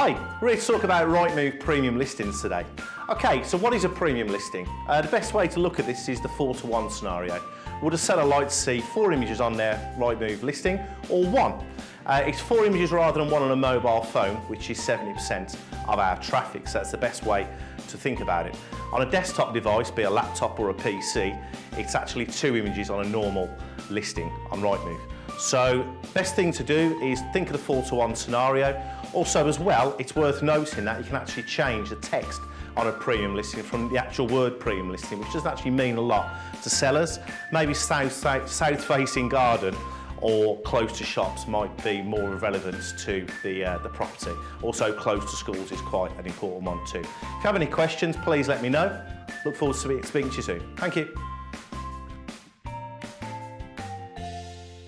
Hi, we're here to talk about Rightmove premium listings today. Okay, so what is a premium listing? Uh, the best way to look at this is the four to one scenario. Would a seller like to see four images on their Rightmove listing or one? Uh, it's four images rather than one on a mobile phone, which is 70% of our traffic, so that's the best way to think about it. On a desktop device, be a laptop or a PC, it's actually two images on a normal listing on Rightmove. So best thing to do is think of the four to one scenario. Also as well, it's worth noting that you can actually change the text on a premium listing from the actual word premium listing, which doesn't actually mean a lot to sellers. Maybe south, south, south facing garden or close to shops might be more of relevance to the, uh, the property. Also close to schools is quite an important one too. If you have any questions, please let me know. Look forward to speaking to you soon. Thank you.